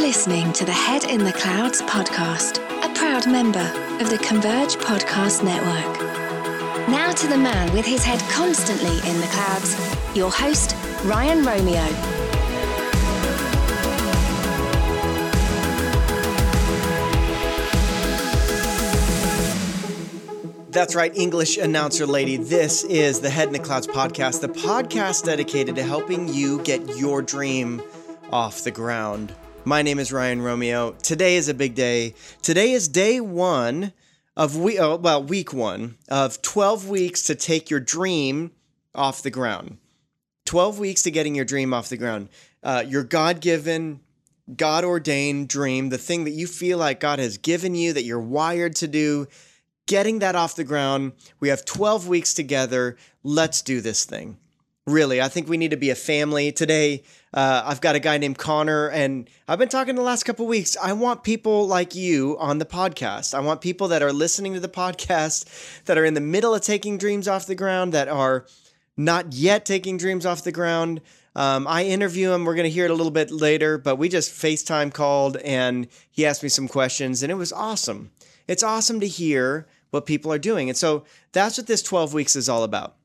listening to the Head in the Clouds podcast, a proud member of the Converge Podcast Network. Now to the man with his head constantly in the clouds, your host, Ryan Romeo. That's right, English announcer lady. This is the Head in the Clouds podcast, the podcast dedicated to helping you get your dream off the ground. My name is Ryan Romeo. Today is a big day. Today is day one of we oh, well week one of 12 weeks to take your dream off the ground. 12 weeks to getting your dream off the ground. Uh, your God given, God ordained dream, the thing that you feel like God has given you, that you're wired to do, getting that off the ground. We have 12 weeks together. Let's do this thing. Really, I think we need to be a family. Today, uh, I've got a guy named Connor, and I've been talking the last couple weeks. I want people like you on the podcast. I want people that are listening to the podcast, that are in the middle of taking dreams off the ground, that are not yet taking dreams off the ground. Um, I interview him. We're going to hear it a little bit later, but we just FaceTime called and he asked me some questions, and it was awesome. It's awesome to hear what people are doing. And so that's what this 12 weeks is all about.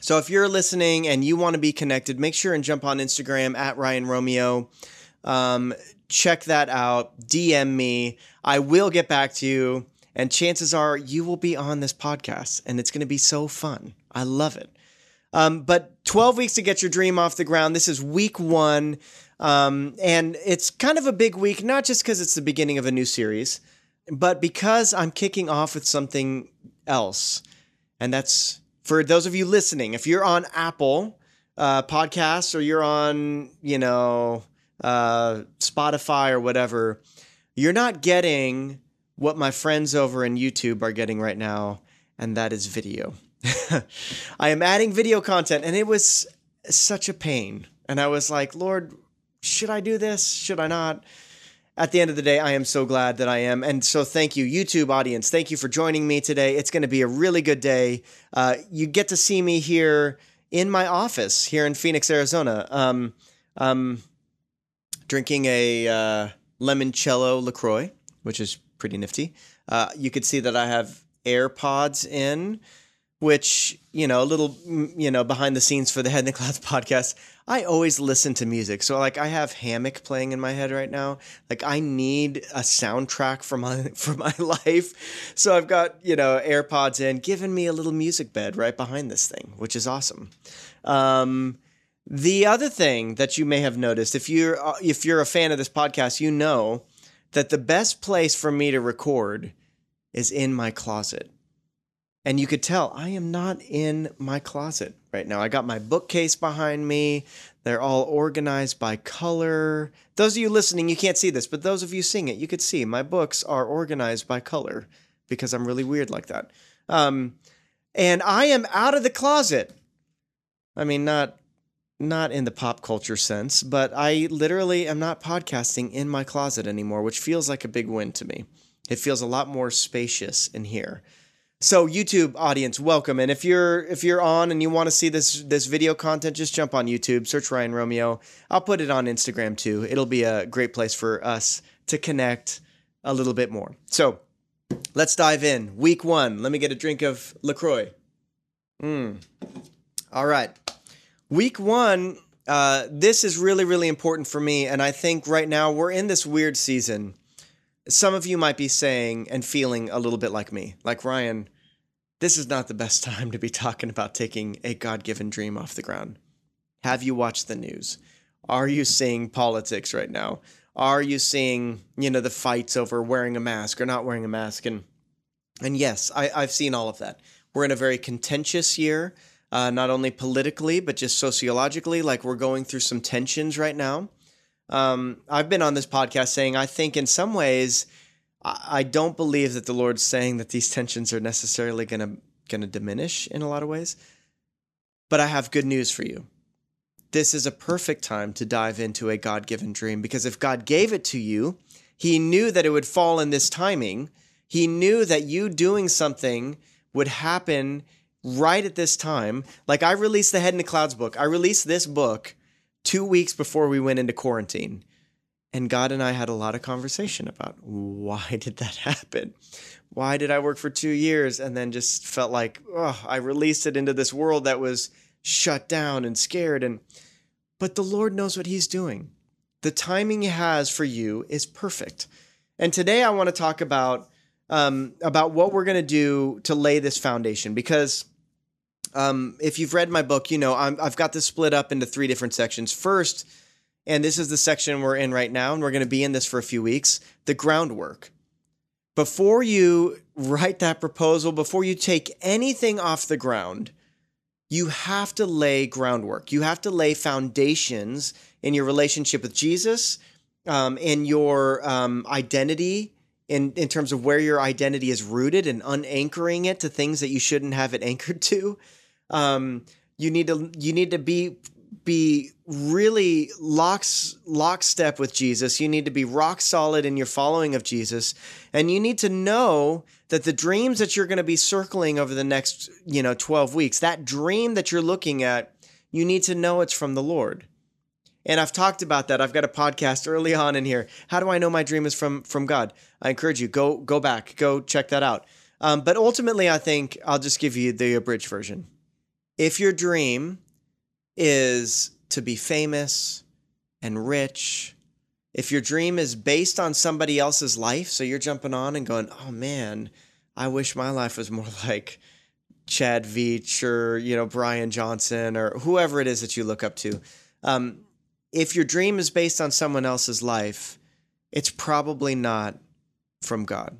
So if you're listening and you want to be connected, make sure and jump on Instagram at Ryan Romeo. Um, check that out. DM me. I will get back to you. And chances are you will be on this podcast and it's going to be so fun. I love it. Um, but 12 weeks to get your dream off the ground. This is week one. Um, and it's kind of a big week, not just because it's the beginning of a new series, but because I'm kicking off with something else. And that's for those of you listening, if you're on Apple uh, podcasts or you're on, you know, uh, Spotify or whatever, you're not getting what my friends over in YouTube are getting right now, and that is video. I am adding video content, and it was such a pain. And I was like, Lord, should I do this? Should I not? At the end of the day, I am so glad that I am. And so, thank you, YouTube audience. Thank you for joining me today. It's going to be a really good day. Uh, you get to see me here in my office here in Phoenix, Arizona. Um, um, drinking a uh, LaCroix, which is pretty nifty. Uh, you could see that I have AirPods in which you know a little you know behind the scenes for the head in the clouds podcast i always listen to music. So like i have hammock playing in my head right now. Like i need a soundtrack for my for my life. So i've got you know airpods in giving me a little music bed right behind this thing which is awesome. Um, the other thing that you may have noticed if you're uh, if you're a fan of this podcast you know that the best place for me to record is in my closet and you could tell I am not in my closet right now. I got my bookcase behind me. They're all organized by color. Those of you listening, you can't see this, but those of you seeing it, you could see my books are organized by color because I'm really weird like that. Um, and I am out of the closet. I mean, not not in the pop culture sense, but I literally am not podcasting in my closet anymore, which feels like a big win to me. It feels a lot more spacious in here. So YouTube audience, welcome. And if you're if you're on and you want to see this this video content, just jump on YouTube, search Ryan Romeo. I'll put it on Instagram too. It'll be a great place for us to connect a little bit more. So let's dive in. Week one. Let me get a drink of LaCroix. Mm. All right. Week one, uh, this is really, really important for me. And I think right now we're in this weird season some of you might be saying and feeling a little bit like me, like Ryan, this is not the best time to be talking about taking a God given dream off the ground. Have you watched the news? Are you seeing politics right now? Are you seeing, you know, the fights over wearing a mask or not wearing a mask? And and yes, I, I've seen all of that. We're in a very contentious year, uh, not only politically, but just sociologically. Like we're going through some tensions right now. Um, I've been on this podcast saying I think in some ways I don't believe that the Lord's saying that these tensions are necessarily going to going to diminish in a lot of ways. But I have good news for you. This is a perfect time to dive into a God-given dream because if God gave it to you, he knew that it would fall in this timing. He knew that you doing something would happen right at this time. Like I released the Head in the Clouds book. I released this book two weeks before we went into quarantine. And God and I had a lot of conversation about why did that happen? Why did I work for two years and then just felt like, oh, I released it into this world that was shut down and scared? And but the Lord knows what He's doing. The timing He has for you is perfect. And today I want to talk about um, about what we're going to do to lay this foundation because um, if you've read my book, you know i have got this split up into three different sections. First, and this is the section we're in right now, and we're going to be in this for a few weeks the groundwork. Before you write that proposal, before you take anything off the ground, you have to lay groundwork. You have to lay foundations in your relationship with Jesus, um, in your um, identity, in, in terms of where your identity is rooted and unanchoring it to things that you shouldn't have it anchored to. Um, you need to you need to be be really locks lockstep with Jesus. You need to be rock solid in your following of Jesus, and you need to know that the dreams that you're going to be circling over the next you know 12 weeks, that dream that you're looking at, you need to know it's from the Lord. And I've talked about that. I've got a podcast early on in here. How do I know my dream is from from God? I encourage you go go back, go check that out. Um, but ultimately, I think I'll just give you the abridged version. If your dream is to be famous and rich, if your dream is based on somebody else's life, so you're jumping on and going, "Oh man, I wish my life was more like Chad Veach or you know Brian Johnson or whoever it is that you look up to." Um, if your dream is based on someone else's life, it's probably not from God.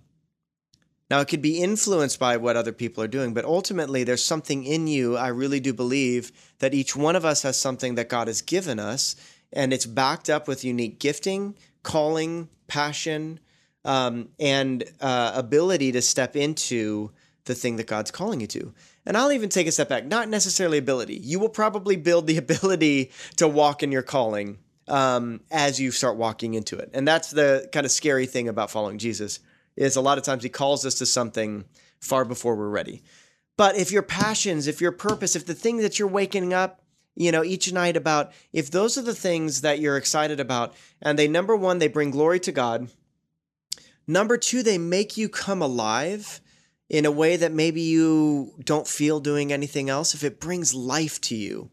Now, it could be influenced by what other people are doing, but ultimately, there's something in you. I really do believe that each one of us has something that God has given us, and it's backed up with unique gifting, calling, passion, um, and uh, ability to step into the thing that God's calling you to. And I'll even take a step back, not necessarily ability. You will probably build the ability to walk in your calling um, as you start walking into it. And that's the kind of scary thing about following Jesus is a lot of times he calls us to something far before we're ready. But if your passions, if your purpose, if the thing that you're waking up, you know, each night about, if those are the things that you're excited about, and they, number one, they bring glory to God. Number two, they make you come alive in a way that maybe you don't feel doing anything else. If it brings life to you,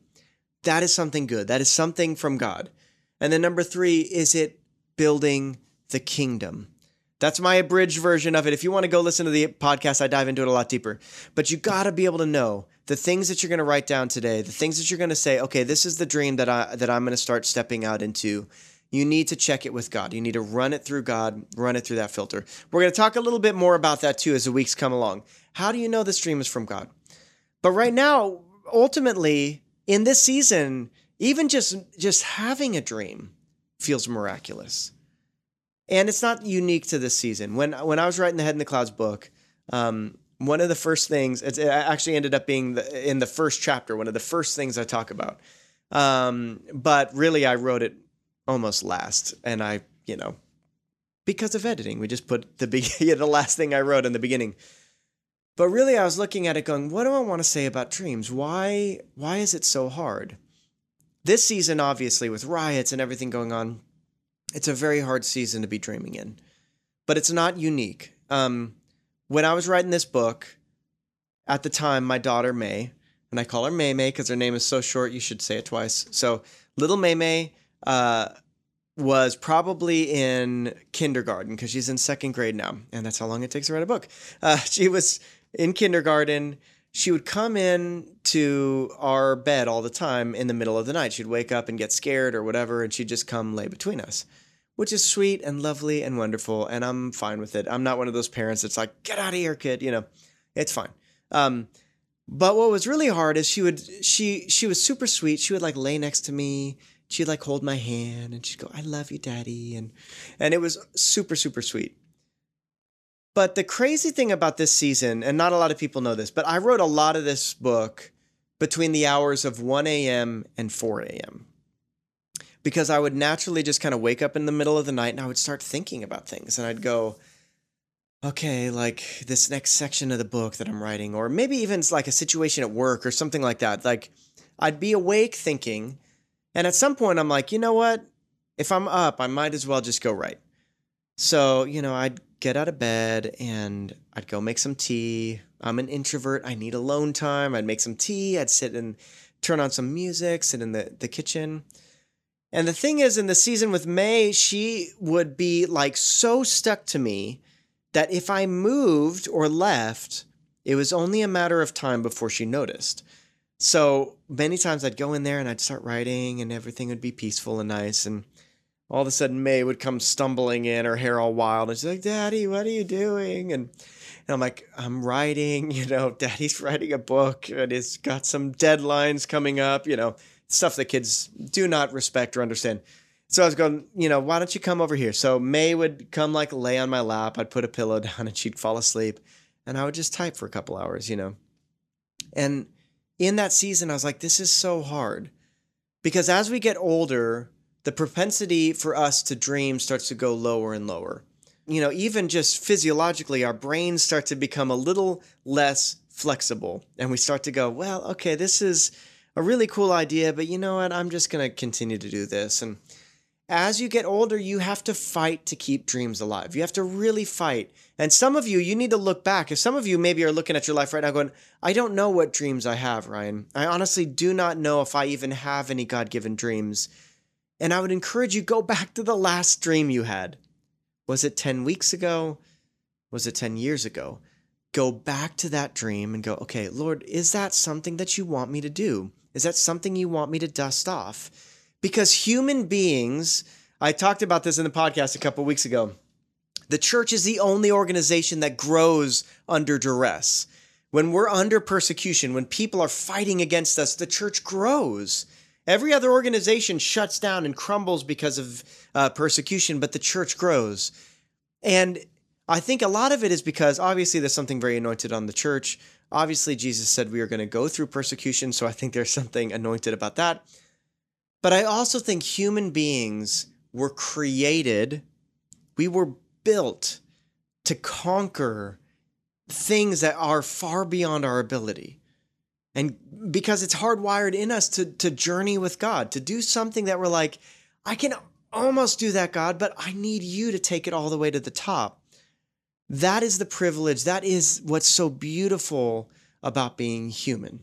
that is something good. That is something from God. And then number three, is it building the kingdom? That's my abridged version of it. If you want to go listen to the podcast, I dive into it a lot deeper. But you got to be able to know the things that you're going to write down today, the things that you're going to say, okay, this is the dream that I that I'm going to start stepping out into. You need to check it with God. You need to run it through God, run it through that filter. We're going to talk a little bit more about that too as the weeks come along. How do you know this dream is from God? But right now, ultimately, in this season, even just just having a dream feels miraculous and it's not unique to this season. When when I was writing the Head in the Clouds book, um, one of the first things it actually ended up being the, in the first chapter. One of the first things I talk about, um, but really I wrote it almost last, and I you know because of editing we just put the big the last thing I wrote in the beginning. But really, I was looking at it, going, "What do I want to say about dreams? Why why is it so hard?" This season, obviously, with riots and everything going on, it's a very hard season to be dreaming in, but it's not unique. Um, when I was writing this book, at the time, my daughter May, and I call her May May because her name is so short, you should say it twice. So, little May May uh, was probably in kindergarten because she's in second grade now, and that's how long it takes to write a book. Uh, she was in kindergarten. She would come in to our bed all the time in the middle of the night. She'd wake up and get scared or whatever, and she'd just come lay between us which is sweet and lovely and wonderful, and I'm fine with it. I'm not one of those parents that's like, "Get out of here, kid," you know. It's fine. Um, but what was really hard is she would she she was super sweet. She would like lay next to me. She'd like hold my hand and she'd go, "I love you, daddy," and and it was super super sweet. But the crazy thing about this season, and not a lot of people know this, but I wrote a lot of this book between the hours of 1 a.m. and 4 a.m because I would naturally just kind of wake up in the middle of the night and I would start thinking about things and I'd go, okay, like this next section of the book that I'm writing, or maybe even like a situation at work or something like that. Like I'd be awake thinking, and at some point I'm like, you know what? if I'm up, I might as well just go right. So, you know, I'd get out of bed and I'd go make some tea. I'm an introvert. I need alone time. I'd make some tea. I'd sit and turn on some music, sit in the, the kitchen. And the thing is, in the season with May, she would be like so stuck to me that if I moved or left, it was only a matter of time before she noticed. So many times I'd go in there and I'd start writing and everything would be peaceful and nice. And all of a sudden May would come stumbling in, her hair all wild, and she's like, Daddy, what are you doing? And, and I'm like, I'm writing, you know, Daddy's writing a book and it's got some deadlines coming up, you know, stuff that kids do not respect or understand. So I was going, you know, why don't you come over here? So May would come like lay on my lap. I'd put a pillow down and she'd fall asleep. And I would just type for a couple hours, you know. And in that season, I was like, this is so hard. Because as we get older, the propensity for us to dream starts to go lower and lower. You know, even just physiologically, our brains start to become a little less flexible. And we start to go, well, okay, this is a really cool idea, but you know what? I'm just going to continue to do this. And as you get older, you have to fight to keep dreams alive. You have to really fight. And some of you, you need to look back. If some of you maybe are looking at your life right now going, I don't know what dreams I have, Ryan. I honestly do not know if I even have any God given dreams. And I would encourage you go back to the last dream you had. Was it 10 weeks ago? Was it 10 years ago? Go back to that dream and go, okay, Lord, is that something that you want me to do? Is that something you want me to dust off? Because human beings, I talked about this in the podcast a couple weeks ago. The church is the only organization that grows under duress. When we're under persecution, when people are fighting against us, the church grows. Every other organization shuts down and crumbles because of uh, persecution, but the church grows. And I think a lot of it is because obviously there's something very anointed on the church. Obviously, Jesus said we are going to go through persecution, so I think there's something anointed about that. But I also think human beings were created, we were built to conquer things that are far beyond our ability. And because it's hardwired in us to, to journey with God, to do something that we're like, I can almost do that, God, but I need you to take it all the way to the top. That is the privilege. That is what's so beautiful about being human.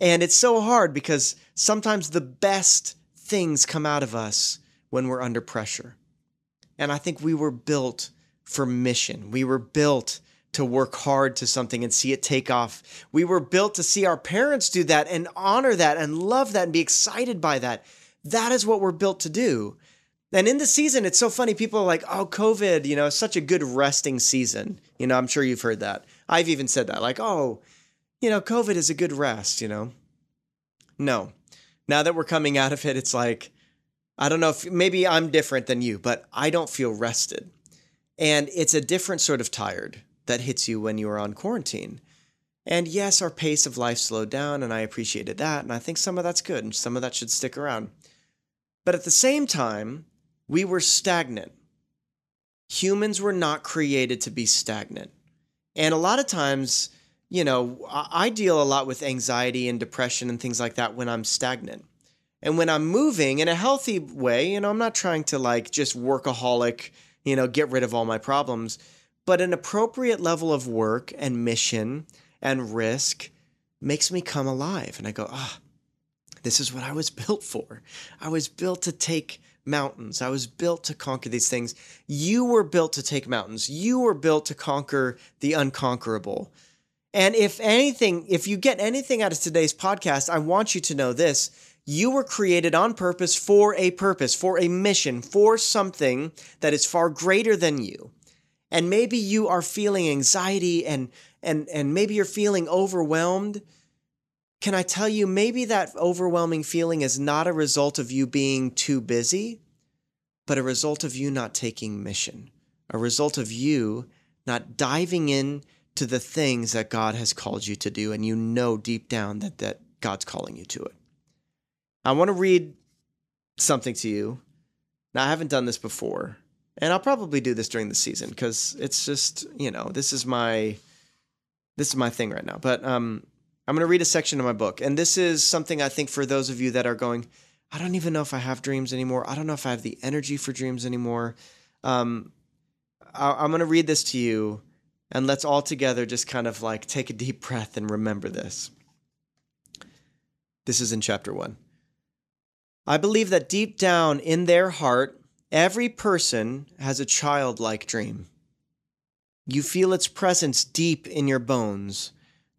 And it's so hard because sometimes the best things come out of us when we're under pressure. And I think we were built for mission. We were built to work hard to something and see it take off. We were built to see our parents do that and honor that and love that and be excited by that. That is what we're built to do. And in the season, it's so funny. People are like, oh, COVID, you know, such a good resting season. You know, I'm sure you've heard that. I've even said that, like, oh, you know, COVID is a good rest, you know. No. Now that we're coming out of it, it's like, I don't know if maybe I'm different than you, but I don't feel rested. And it's a different sort of tired that hits you when you are on quarantine. And yes, our pace of life slowed down, and I appreciated that. And I think some of that's good, and some of that should stick around. But at the same time, we were stagnant. Humans were not created to be stagnant. And a lot of times, you know, I deal a lot with anxiety and depression and things like that when I'm stagnant. And when I'm moving in a healthy way, you know, I'm not trying to like just workaholic, you know, get rid of all my problems but an appropriate level of work and mission and risk makes me come alive. And I go, ah, oh, this is what I was built for. I was built to take mountains. I was built to conquer these things. You were built to take mountains. You were built to conquer the unconquerable. And if anything, if you get anything out of today's podcast, I want you to know this. You were created on purpose for a purpose, for a mission, for something that is far greater than you and maybe you are feeling anxiety and and and maybe you're feeling overwhelmed can i tell you maybe that overwhelming feeling is not a result of you being too busy but a result of you not taking mission a result of you not diving in to the things that god has called you to do and you know deep down that that god's calling you to it i want to read something to you now i haven't done this before and I'll probably do this during the season because it's just you know this is my this is my thing right now. But um, I'm going to read a section of my book, and this is something I think for those of you that are going, I don't even know if I have dreams anymore. I don't know if I have the energy for dreams anymore. Um, I, am going to read this to you, and let's all together just kind of like take a deep breath and remember this. This is in chapter one. I believe that deep down in their heart, every person has a childlike dream. You feel its presence deep in your bones.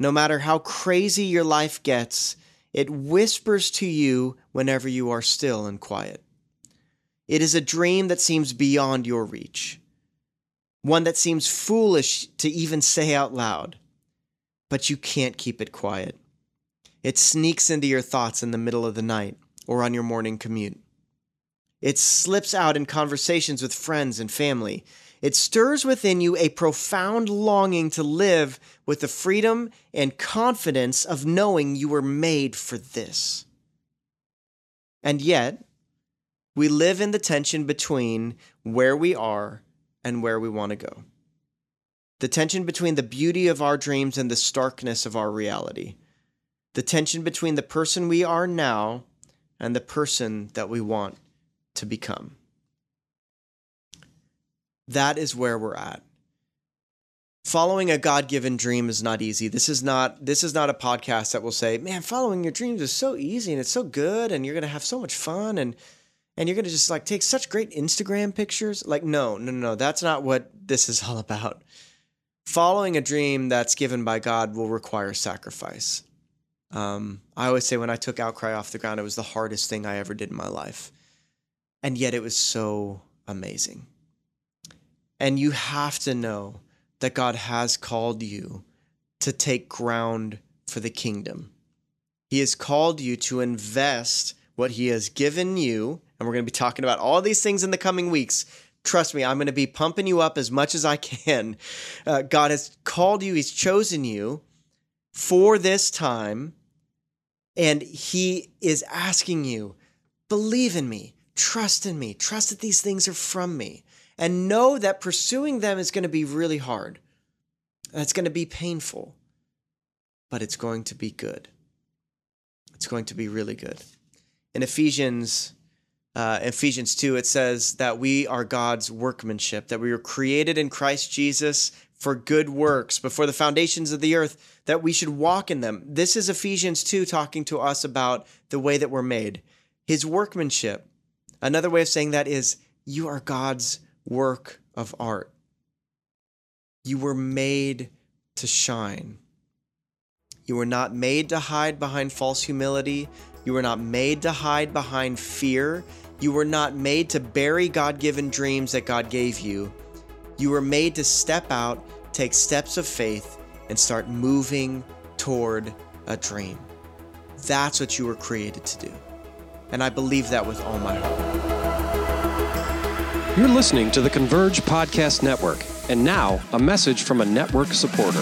No matter how crazy your life gets, it whispers to you whenever you are still and quiet. It is a dream that seems beyond your reach, one that seems foolish to even say out loud, but you can't keep it quiet. It sneaks into your thoughts in the middle of the night or on your morning commute. It slips out in conversations with friends and family. It stirs within you a profound longing to live with the freedom and confidence of knowing you were made for this. And yet, we live in the tension between where we are and where we want to go. The tension between the beauty of our dreams and the starkness of our reality. The tension between the person we are now and the person that we want to become. That is where we're at. Following a God-given dream is not easy. This is not this is not a podcast that will say, "Man, following your dreams is so easy and it's so good and you're going to have so much fun and and you're going to just like take such great Instagram pictures." Like no, no, no, that's not what this is all about. Following a dream that's given by God will require sacrifice. Um, I always say when I took Outcry off the ground, it was the hardest thing I ever did in my life. And yet it was so amazing. And you have to know that God has called you to take ground for the kingdom. He has called you to invest what He has given you. And we're going to be talking about all these things in the coming weeks. Trust me, I'm going to be pumping you up as much as I can. Uh, God has called you, He's chosen you for this time and he is asking you, believe in me, trust in me, trust that these things are from me, and know that pursuing them is going to be really hard. It's going to be painful, but it's going to be good. It's going to be really good. In Ephesians, uh, Ephesians 2, it says that we are God's workmanship, that we were created in Christ Jesus for good works before the foundations of the earth, that we should walk in them. This is Ephesians 2 talking to us about the way that we're made. His workmanship. Another way of saying that is you are God's work of art. You were made to shine. You were not made to hide behind false humility. You were not made to hide behind fear. You were not made to bury God given dreams that God gave you. You were made to step out, take steps of faith, and start moving toward a dream. That's what you were created to do. And I believe that with all my heart. You're listening to the Converge Podcast Network. And now, a message from a network supporter.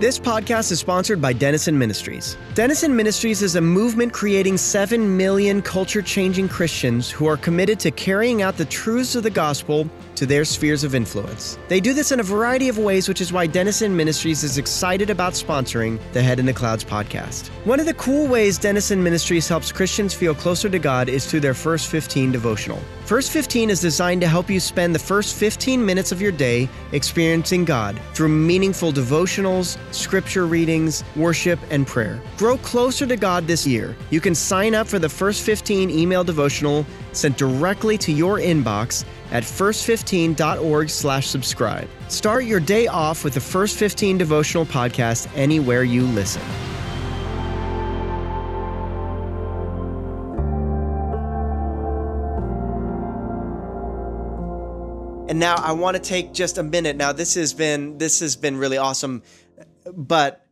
This podcast is sponsored by Denison Ministries. Denison Ministries is a movement creating 7 million culture changing Christians who are committed to carrying out the truths of the gospel to their spheres of influence. They do this in a variety of ways, which is why Denison Ministries is excited about sponsoring the Head in the Clouds podcast. One of the cool ways Denison Ministries helps Christians feel closer to God is through their First 15 devotional. First 15 is designed to help you spend the first 15 minutes of your day experiencing God through meaningful devotionals, scripture readings, worship, and prayer. Grow closer to God this year. You can sign up for the First 15 email devotional sent directly to your inbox at first15.org/subscribe. Start your day off with the First 15 devotional podcast anywhere you listen. And now I want to take just a minute. Now this has been this has been really awesome. But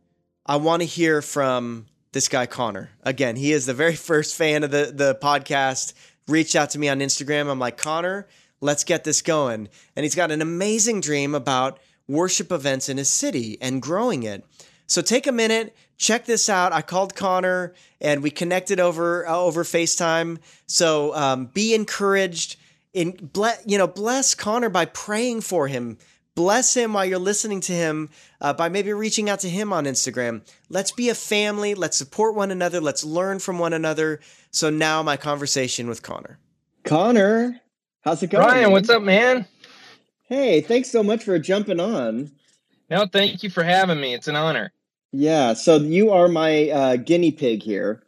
I want to hear from this guy Connor. Again, he is the very first fan of the the podcast. Reached out to me on Instagram. I'm like, Connor, let's get this going. And he's got an amazing dream about worship events in his city and growing it. So take a minute, check this out. I called Connor and we connected over uh, over FaceTime. So um, be encouraged. In bless, you know, bless Connor by praying for him. Bless him while you're listening to him uh, by maybe reaching out to him on Instagram. Let's be a family. Let's support one another. Let's learn from one another. So now my conversation with Connor. Connor, how's it going? Ryan, what's up, man? Hey, thanks so much for jumping on. No, thank you for having me. It's an honor. Yeah, so you are my uh, guinea pig here.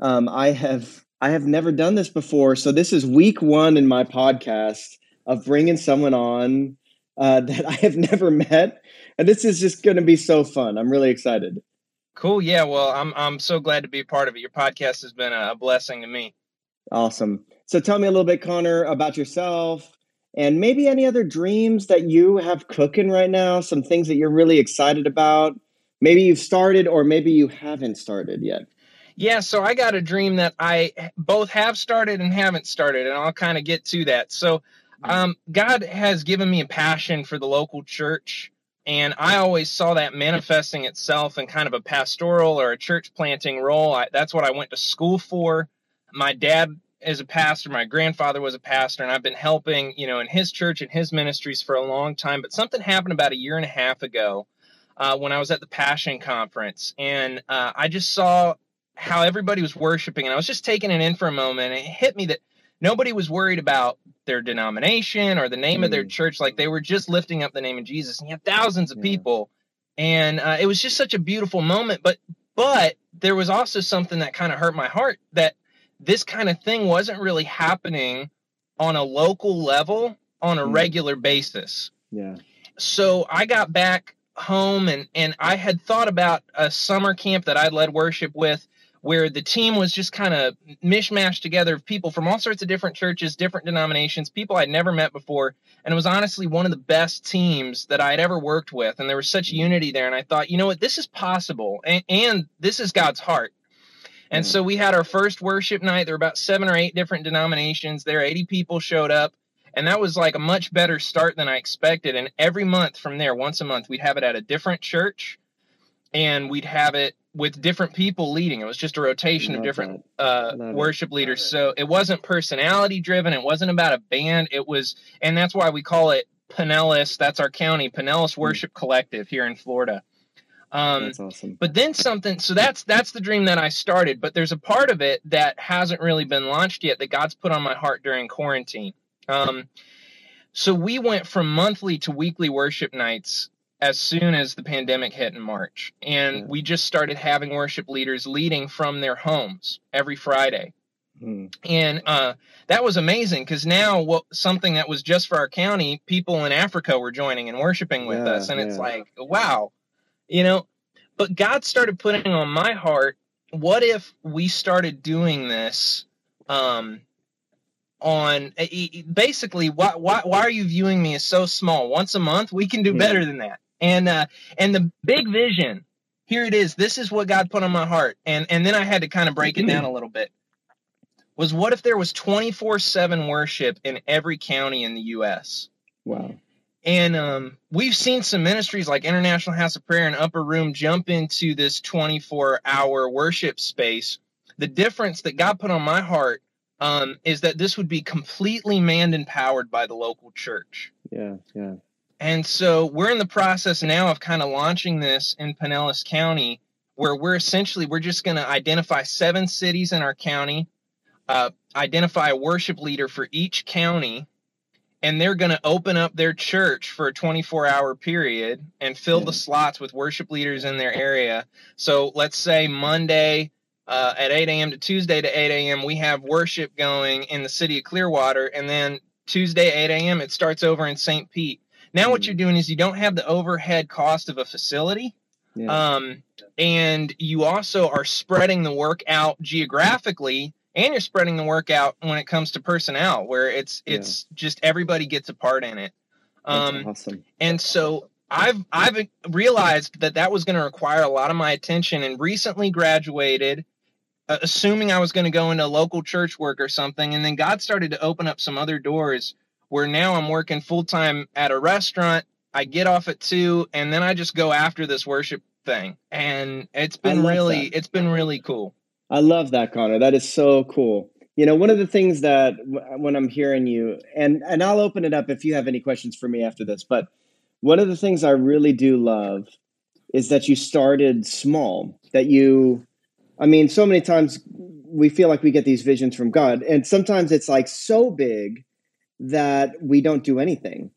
Um, I have I have never done this before, so this is week one in my podcast of bringing someone on uh, that I have never met, and this is just going to be so fun. I'm really excited. Cool. Yeah. Well, I'm I'm so glad to be a part of it. Your podcast has been a blessing to me. Awesome. So tell me a little bit, Connor, about yourself and maybe any other dreams that you have cooking right now. Some things that you're really excited about maybe you've started or maybe you haven't started yet. Yeah, so I got a dream that I both have started and haven't started, and I'll kind of get to that. So. Um, God has given me a passion for the local church, and I always saw that manifesting itself in kind of a pastoral or a church planting role. I, that's what I went to school for. My dad is a pastor, my grandfather was a pastor, and I've been helping, you know, in his church and his ministries for a long time. But something happened about a year and a half ago uh, when I was at the Passion Conference, and uh, I just saw how everybody was worshiping, and I was just taking it in for a moment, and it hit me that nobody was worried about their denomination or the name mm. of their mm. church, like they were just lifting up the name of Jesus, and you have thousands of yeah. people, and uh, it was just such a beautiful moment. But but there was also something that kind of hurt my heart that this kind of thing wasn't really happening on a local level on a mm. regular basis. Yeah. So I got back home and and I had thought about a summer camp that I'd led worship with where the team was just kind of mishmashed together of people from all sorts of different churches, different denominations, people I'd never met before. And it was honestly one of the best teams that I'd ever worked with. And there was such mm-hmm. unity there. And I thought, you know what, this is possible. And, and this is God's heart. And mm. so we had our first worship night. There were about seven or eight different denominations there. 80 people showed up. And that was like a much better start than I expected. And every month from there, once a month, we'd have it at a different church and we'd have it with different people leading. It was just a rotation of different uh, worship leaders. So it wasn't personality driven. It wasn't about a band. It was, and that's why we call it Pinellas. That's our county, Pinellas hmm. Worship Collective here in Florida. Um, that's awesome. But then something. So that's that's the dream that I started. But there's a part of it that hasn't really been launched yet that God's put on my heart during quarantine. Um, so we went from monthly to weekly worship nights as soon as the pandemic hit in March. And yeah. we just started having worship leaders leading from their homes every Friday. Mm. And uh, that was amazing because now what something that was just for our county, people in Africa were joining and worshiping with yeah, us. And yeah. it's like, wow, you know. But God started putting on my heart, what if we started doing this um, on basically why, why why are you viewing me as so small once a month we can do better than that and uh and the big vision. Here it is. This is what god put on my heart. And and then i had to kind of break it down a little bit. Was what if there was 24/7 worship in every county in the US wow. And um, we've seen some ministries like International House of Prayer and Upper Room jump into this 24 hour worship space. The difference that God put on my heart um, is that this would be completely manned and powered by the local church. Yeah, yeah. And so we're in the process now of kind of launching this in Pinellas County, where we're essentially we're just going to identify seven cities in our county, uh, identify a worship leader for each county, and they're going to open up their church for a 24 hour period and fill yeah. the slots with worship leaders in their area. So let's say Monday uh, at 8 a.m. to Tuesday to 8 a.m. we have worship going in the city of Clearwater, and then Tuesday 8 a.m. it starts over in St. Pete. Now what you're doing is you don't have the overhead cost of a facility. Yeah. Um, and you also are spreading the work out geographically and you're spreading the work out when it comes to personnel where it's it's yeah. just everybody gets a part in it um, awesome. and so I've I've realized that that was going to require a lot of my attention and recently graduated uh, assuming I was going to go into local church work or something and then God started to open up some other doors where now I'm working full time at a restaurant. I get off at 2 and then I just go after this worship thing. And it's been really that. it's been really cool. I love that Connor. That is so cool. You know, one of the things that when I'm hearing you and and I'll open it up if you have any questions for me after this, but one of the things I really do love is that you started small, that you, I mean, so many times we feel like we get these visions from God, and sometimes it's like so big that we don't do anything.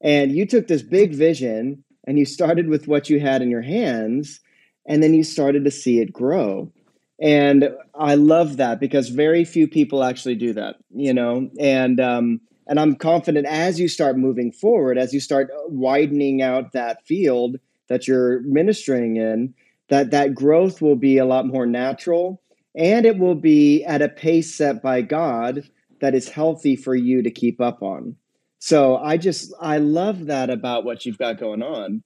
And you took this big vision and you started with what you had in your hands, and then you started to see it grow. And I love that because very few people actually do that, you know, and, um, and I'm confident as you start moving forward, as you start widening out that field that you're ministering in, that that growth will be a lot more natural and it will be at a pace set by God that is healthy for you to keep up on. So I just I love that about what you've got going on.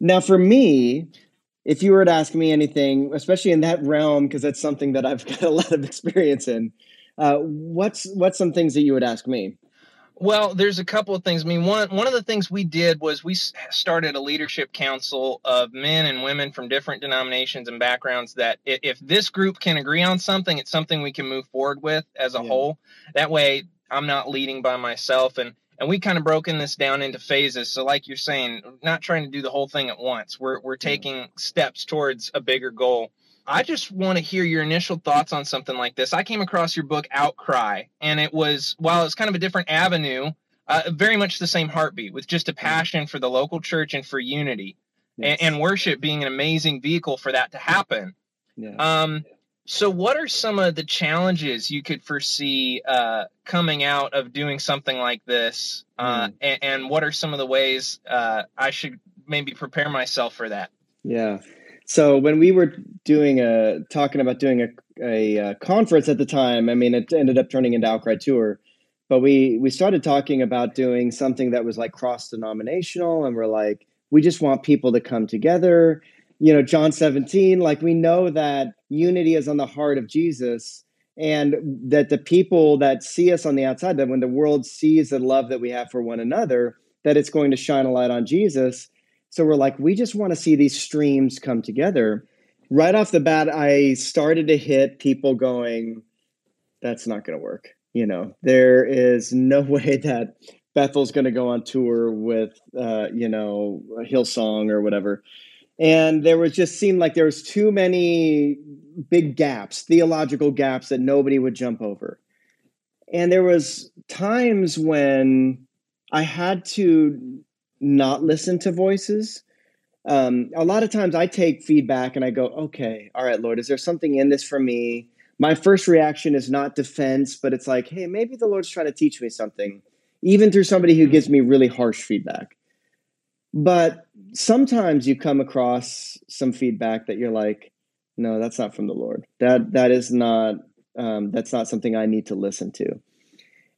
Now for me, if you were to ask me anything, especially in that realm, because that's something that I've got a lot of experience in, uh, what's what's some things that you would ask me? Well, there's a couple of things. I mean, one one of the things we did was we started a leadership council of men and women from different denominations and backgrounds. That if this group can agree on something, it's something we can move forward with as a yeah. whole. That way, I'm not leading by myself, and and we kind of broken this down into phases. So, like you're saying, not trying to do the whole thing at once. We're we're taking yeah. steps towards a bigger goal. I just want to hear your initial thoughts on something like this. I came across your book Outcry, and it was while it's kind of a different avenue, uh, very much the same heartbeat with just a passion for the local church and for unity, yes. and, and, worship being an amazing vehicle for that to happen. Yeah. Um, so, what are some of the challenges you could foresee uh, coming out of doing something like this, uh, mm. and, and, what are some of the ways uh, I should maybe prepare myself for that? Yeah. So when we were doing a talking about doing a, a, a, conference at the time, I mean, it ended up turning into Outcry Tour, but we we started talking about doing something that was like cross denominational, and we're like, we just want people to come together. You know, John 17, like we know that unity is on the heart of Jesus, and that the people that see us on the outside, that when the world sees the love that we have for one another, that it's going to shine a light on Jesus so we're like, we just want to see these streams come together. Right off the bat, I started to hit people going, that's not going to work. You know, there is no way that Bethel's going to go on tour with, uh, you know, Hillsong or whatever. And there was just seemed like there was too many big gaps, theological gaps that nobody would jump over. And there was times when I had to not listen to voices. Um, a lot of times I take feedback and I go, okay, all right, Lord, is there something in this for me? My first reaction is not defense, but it's like, hey, maybe the Lord's trying to teach me something, even through somebody who gives me really harsh feedback. But sometimes you come across some feedback that you're like, no, that's not from the Lord. That that is not um, that's not something I need to listen to.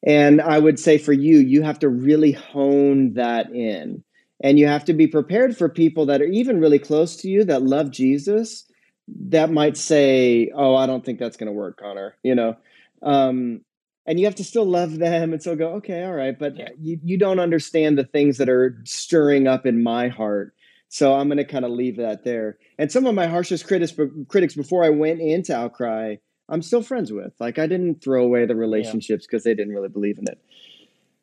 And I would say for you, you have to really hone that in. And you have to be prepared for people that are even really close to you that love Jesus that might say, Oh, I don't think that's going to work, Connor, you know? Um, and you have to still love them and still go, Okay, all right. But yeah. you, you don't understand the things that are stirring up in my heart. So I'm going to kind of leave that there. And some of my harshest critics, critics before I went into Outcry, I'm still friends with. Like I didn't throw away the relationships because yeah. they didn't really believe in it.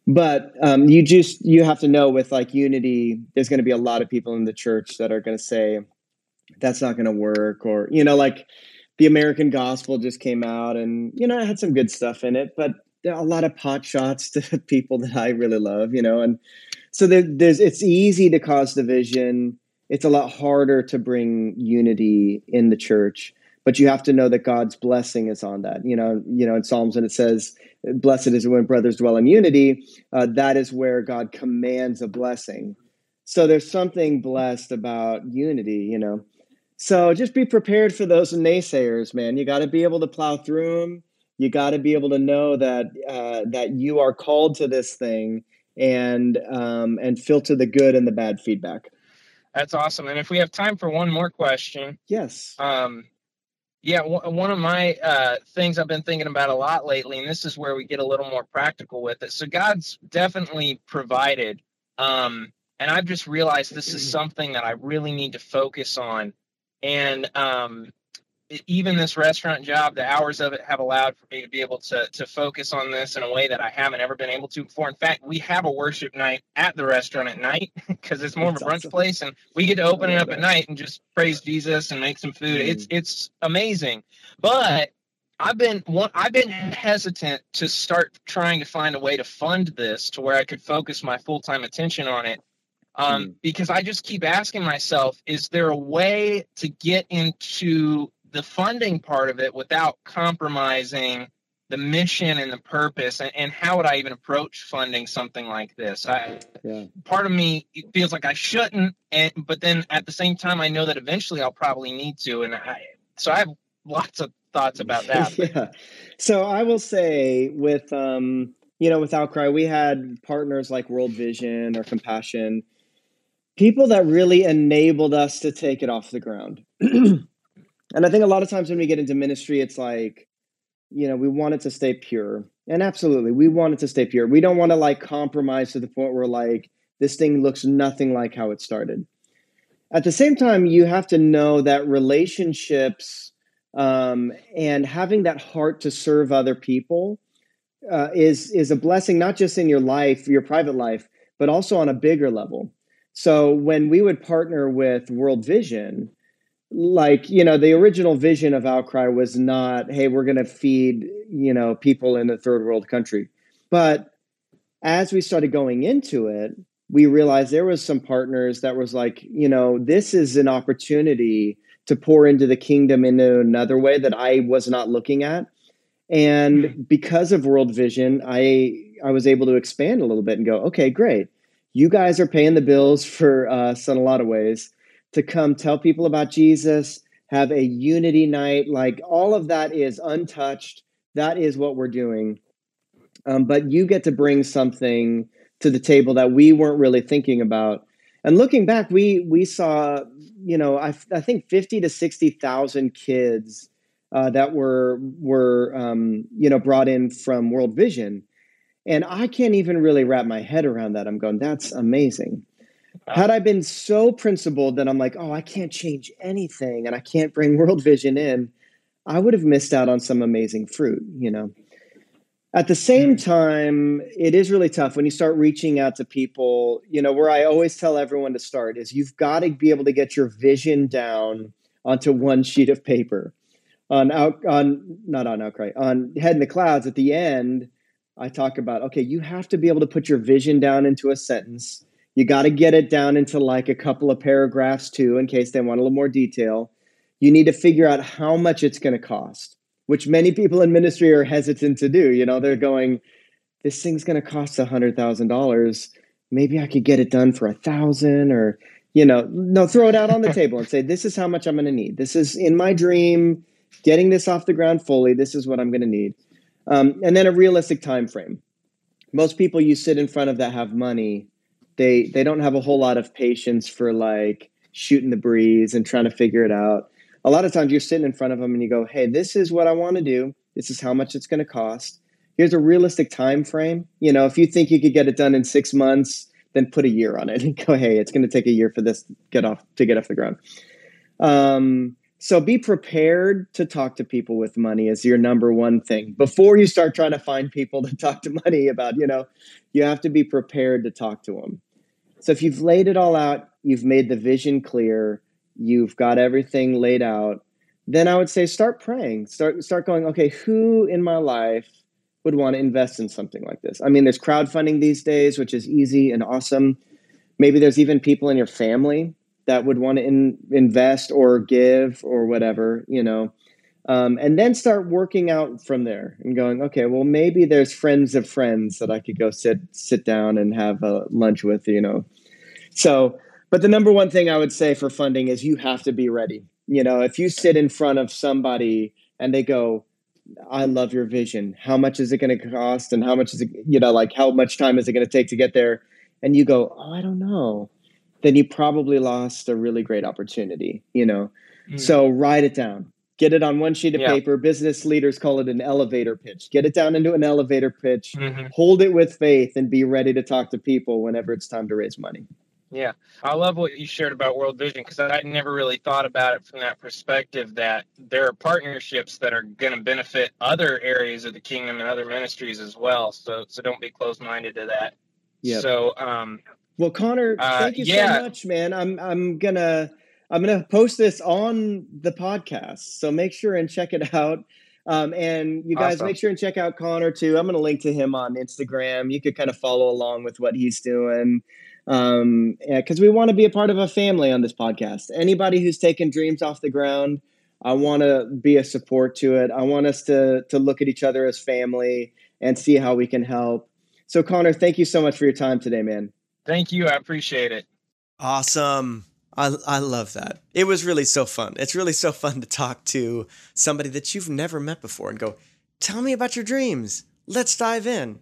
But um, you just you have to know with like unity, there's going to be a lot of people in the church that are going to say that's not going to work, or you know, like the American Gospel just came out, and you know, it had some good stuff in it, but there are a lot of pot shots to people that I really love, you know, and so there, there's it's easy to cause division. It's a lot harder to bring unity in the church but you have to know that God's blessing is on that. You know, you know, in Psalms when it says, "Blessed is when brothers dwell in unity," uh, that is where God commands a blessing. So there's something blessed about unity. You know, so just be prepared for those naysayers, man. You got to be able to plow through them. You got to be able to know that uh, that you are called to this thing and um, and filter the good and the bad feedback. That's awesome. And if we have time for one more question, yes. Um, yeah, one of my uh, things I've been thinking about a lot lately, and this is where we get a little more practical with it. So God's definitely provided, um, and I've just realized this is something that I really need to focus on. And um, even this restaurant job, the hours of it have allowed for me to be able to to focus on this in a way that I haven't ever been able to before. In fact, we have a worship night at the restaurant at night because it's more That's of a brunch awesome. place, and we get to open it up at night and just praise Jesus and make some food. Mm. It's it's amazing, but I've been one, I've been hesitant to start trying to find a way to fund this to where I could focus my full time attention on it. Um, mm. Because I just keep asking myself, is there a way to get into the funding part of it without compromising the mission and the purpose and, and, how would i even approach funding something like this? I, yeah. part of me feels like i shouldn't and but then at the same time i know that eventually i'll probably need to and i so i have lots of thoughts about that. Yeah. So i will say with um you know with outcry we had partners like world vision or compassion people that really enabled us to take it off the ground And I think a lot of times when we get into ministry, it's like, you know, we want it to stay pure. And absolutely, we want it to stay pure. We don't want to like compromise to the point where like this thing looks nothing like how it started. At the same time, you have to know that relationships um, and having that heart to serve other people uh, is is a blessing, not just in your life, your private life, but also on a bigger level. So when we would partner with World Vision, like you know the original vision of outcry was not hey we're going to feed you know people in a third world country. But as we started going into it we realized there was some partners that was like you know this is an opportunity to pour into the kingdom in another way that i was not looking at. And hmm. because of world vision i i was able to expand a little bit and go okay great. You guys are paying the bills for us in a lot of ways to come tell people about Jesus, have a unity night. Like all of that is untouched. That is what we're doing. Um, but you get to bring something to the table that we weren't really thinking about. And looking back, we we saw, you know, I, I think fifty to sixty thousand kids uh, that were were um, you know brought in from World Vision, and I can't even really wrap my head around that. I'm going, that's amazing. Had I been so principled that I'm like, oh, I can't change anything and I can't bring world vision in, I would have missed out on some amazing fruit, you know. At the same hmm. time, it is really tough when you start reaching out to people, you know, where I always tell everyone to start is you've got to be able to get your vision down onto one sheet of paper. On out on not on outcry, on head in the clouds at the end, I talk about okay, you have to be able to put your vision down into a sentence you got to get it down into like a couple of paragraphs too, in case they want a little more detail. You need to figure out how much it's going to cost, which many people in ministry are hesitant to do. You know, they're going, this thing's going to cost a hundred thousand dollars. Maybe I could get it done for a thousand or, you know, no, throw it out on the table and say, this is how much I'm going to need. This is in my dream, getting this off the ground fully. This is what I'm going to need. Um, and then a realistic time frame. Most people you sit in front of that have money they they don't have a whole lot of patience for like shooting the breeze and trying to figure it out. A lot of times you're sitting in front of them and you go, "Hey, this is what I want to do. This is how much it's going to cost. Here's a realistic time frame. You know, if you think you could get it done in 6 months, then put a year on it and go, "Hey, it's going to take a year for this get off to get off the ground." Um, so be prepared to talk to people with money as your number one thing before you start trying to find people to talk to money about. You know, you have to be prepared to talk to them. So if you've laid it all out, you've made the vision clear, you've got everything laid out, then I would say start praying. Start start going, okay, who in my life would want to invest in something like this? I mean, there's crowdfunding these days, which is easy and awesome. Maybe there's even people in your family that would want to in, invest or give or whatever, you know. Um, and then start working out from there and going, okay, well, maybe there's friends of friends that I could go sit sit down and have a lunch with, you know. So, but the number one thing I would say for funding is you have to be ready. You know, if you sit in front of somebody and they go, I love your vision. How much is it going to cost? And how much is it, you know, like how much time is it going to take to get there? And you go, oh, I don't know. then you probably lost a really great opportunity, you know. Mm. So write it down. Get it on one sheet of Yeah. paper. Business leaders call it an elevator pitch. Get it down into an elevator pitch. Mhm. Hold it with faith and be ready to talk to people whenever it's time to raise money. Yeah, I love what you shared about World Vision because I never really thought about it from that perspective that there are partnerships that are going to benefit other areas of the kingdom and other ministries as well. So, so don't be closed-minded to that. Yeah. So, um, Well, Connor, Uh, thank you yeah. so much, man. I'm I'm gonna I'm gonna post this on the podcast, so make sure and check it out. Um, and you guys Awesome. make sure and check out Connor too. I'm gonna link to him on Instagram. You could kind of follow along with what he's doing. Um, yeah, because we want to be a part of a family on this podcast. Anybody who's taken dreams off the ground, I want to be a support to it. I want us to to look at each other as family and see how we can help. So, Connor, thank you so much for your time today, man. thank you. I appreciate it. Awesome. I, I love that. It was really so fun. It's really so fun to talk to somebody that you've never met before and go, tell me about your dreams. Let's dive in.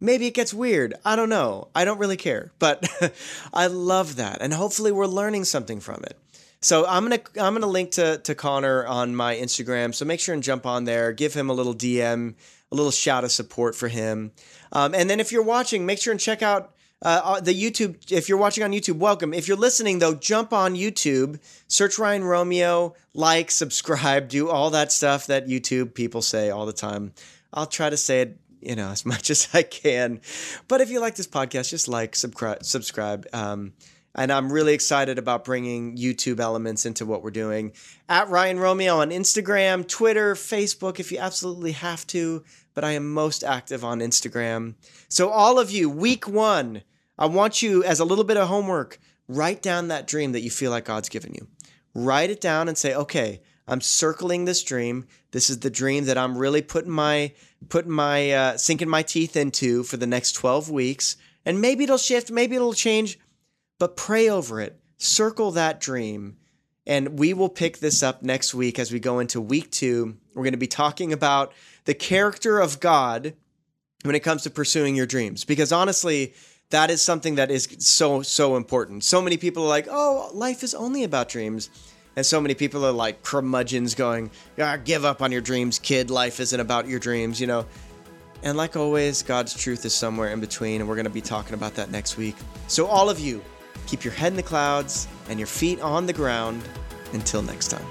Maybe it gets weird. I don't know. I don't really care. But I love that. And hopefully we're learning something from it. So I'm gonna I'm gonna link to to Connor on my Instagram. So make sure and jump on there, give him a little DM, a little shout of support for him. Um, and then if you're watching, make sure and check out uh, uh, the YouTube. If you're watching on YouTube, welcome. If you're listening though, jump on YouTube, search Ryan Romeo, like, subscribe, do all that stuff that YouTube people say all the time. I'll try to say it, you know, as much as I can. But if you like this podcast, just like, subscribe, subscribe. Um, and I'm really excited about bringing YouTube elements into what we're doing. At Ryan Romeo on Instagram, Twitter, Facebook, if you absolutely have to. But I am most active on Instagram. So, all of you, week one, I want you, as a little bit of homework, write down that dream that you feel like God's given you. Write it down and say, okay, I'm circling this dream. This is the dream that I'm really putting my putting my uh, sinking my teeth into for the next 12 weeks. And maybe it'll shift, maybe it'll change, but pray over it. Circle that dream. And we will pick this up next week as we go into week two. We're going to be talking about the character of God when it comes to pursuing your dreams. Because honestly, that is something that is so, so important. So many people are like, oh, life is only about dreams. And so many people are like curmudgeons going, ah, give up on your dreams, kid. Life isn't about your dreams, you know. And like always, God's truth is somewhere in between, and we're going to be talking about that next week. So, all of you, keep your head in the clouds and your feet on the ground. Until next time.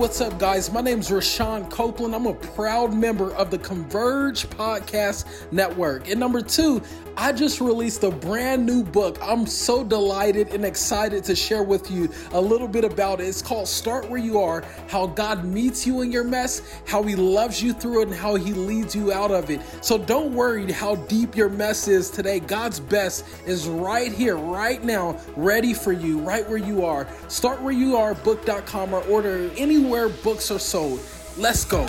What's up, guys? My name is Rashawn Copeland. I'm a proud member of the Converge Podcast Network. And number two, I just released a brand new book. I'm so delighted and excited to share with you a little bit about it. It's called Start Where You Are How God Meets You in Your Mess, How He Loves You Through It, and How He Leads You Out of It. So don't worry how deep your mess is today. God's best is right here, right now, ready for you, right where you are. Start where you are, book.com, or order anywhere books are sold. Let's go.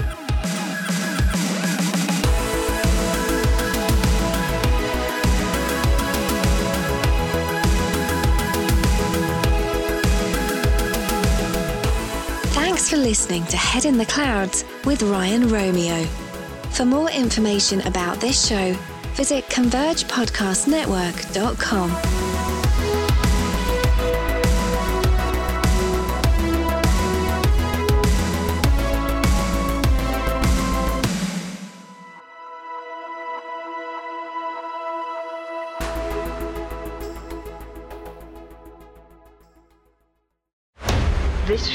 Thanks for listening to Head in the Clouds with Ryan Romeo. For more information about this show, visit convergepodcastnetwork.com.